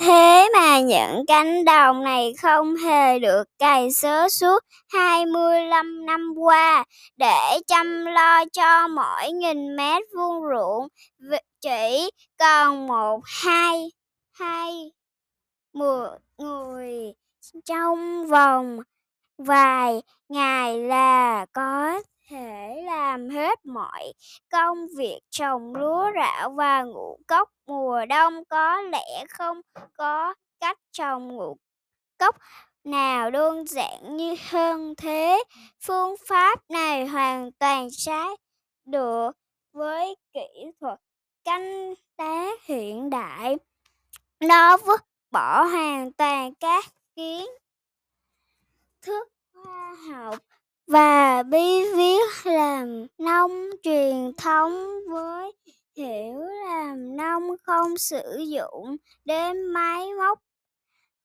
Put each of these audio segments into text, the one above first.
Thế mà những cánh đồng này không hề được cày xới suốt 25 năm qua, để chăm lo cho mỗi nghìn mét vuông ruộng chỉ còn một, hai hai một người trong vòng vài ngày là có thể làm hết mọi công việc trồng lúa gạo và ngũ cốc. Mùa đông có lẽ không có cách trồng ngũ cốc nào đơn giản như hơn thế. Phương pháp này hoàn toàn trái được với kỹ thuật canh tác hiện đại. Nó vứt bỏ hoàn toàn các kiến thức khoa học và bí viết làm nông truyền thống với hiểu làm nông không sử dụng đến máy móc,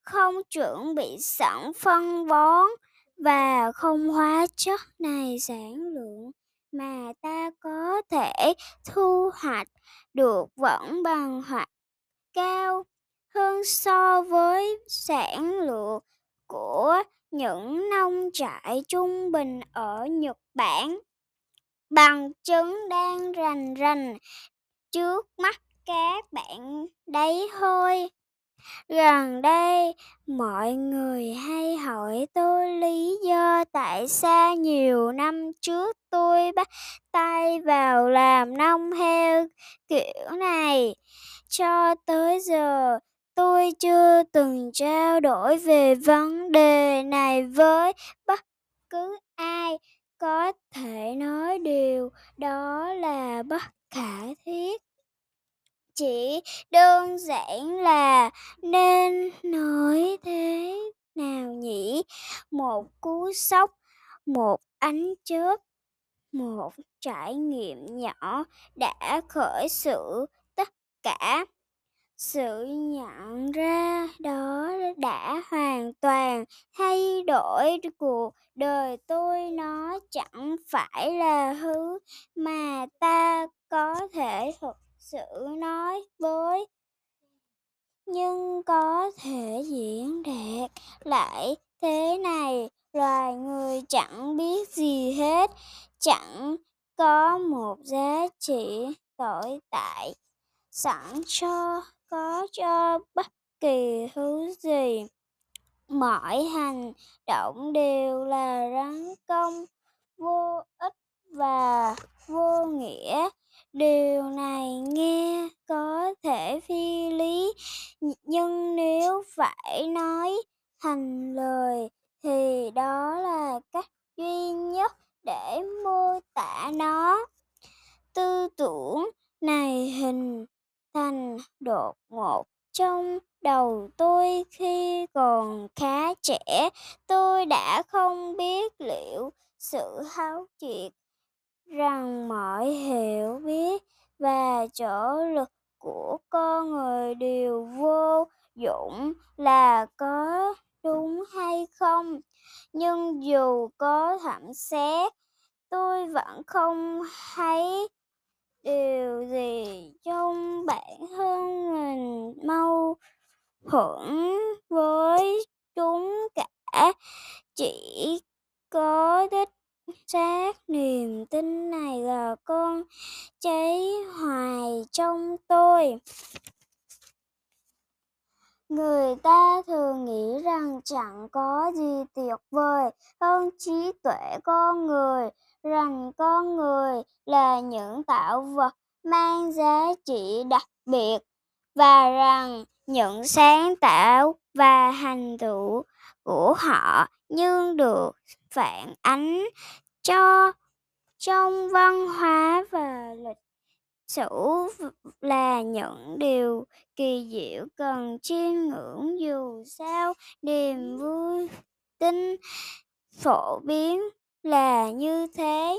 không chuẩn bị sẵn phân bón và không hóa chất này sản lượng mà ta có thể thu hoạch được vẫn bằng hoặc cao hơn so với sản lượng những nông trại trung bình ở Nhật Bản. Bằng chứng đang rành rành trước mắt các bạn đấy thôi. Gần đây, mọi người hay hỏi tôi lý do tại sao nhiều năm trước tôi bắt tay vào làm nông heo kiểu này. Cho tới giờ, tôi chưa từng trao đổi về vấn đề này với bất cứ ai. Có thể nói điều đó là bất khả thiết. Chỉ đơn giản là nên nói thế nào nhỉ? Một cú sốc, một ánh chớp, một trải nghiệm nhỏ đã khởi sự tất cả sự nhận ra đó đã hoàn toàn thay đổi cuộc đời tôi. Nó chẳng phải là thứ mà ta có thể thực sự nói với, nhưng có thể diễn đạt lại thế này. Loài người chẳng biết gì hết, chẳng có một giá trị tồn tại sẵn cho có cho bất kỳ thứ gì. Mọi hành động đều là rắn công, vô ích và vô nghĩa. Điều này nghe có thể phi lý nhưng nếu phải nói thành lời thì đó là cách duy nhất để mô tả nó. Tư tưởng này hình thành đột ngột trong đầu tôi khi còn khá trẻ. Tôi đã không biết liệu sự háo triệt rằng mọi hiểu biết và chỗ lực của con người đều vô dụng là có đúng hay không. Nhưng dù có thẩm xét, tôi vẫn không thấy điều gì trong bản thân mình mâu thuẫn với chúng cả. Chỉ có đích xác niềm tin này là con cháy hoài trong tôi. Người ta thường nghĩ rằng chẳng có gì tuyệt vời hơn trí tuệ con người rằng con người là những tạo vật mang giá trị đặc biệt và rằng những sáng tạo và hành tựu của họ như được phản ánh cho, trong văn hóa và lịch sử là những điều kỳ diệu cần chiêm ngưỡng dù sao niềm vui tinh phổ biến là như thế.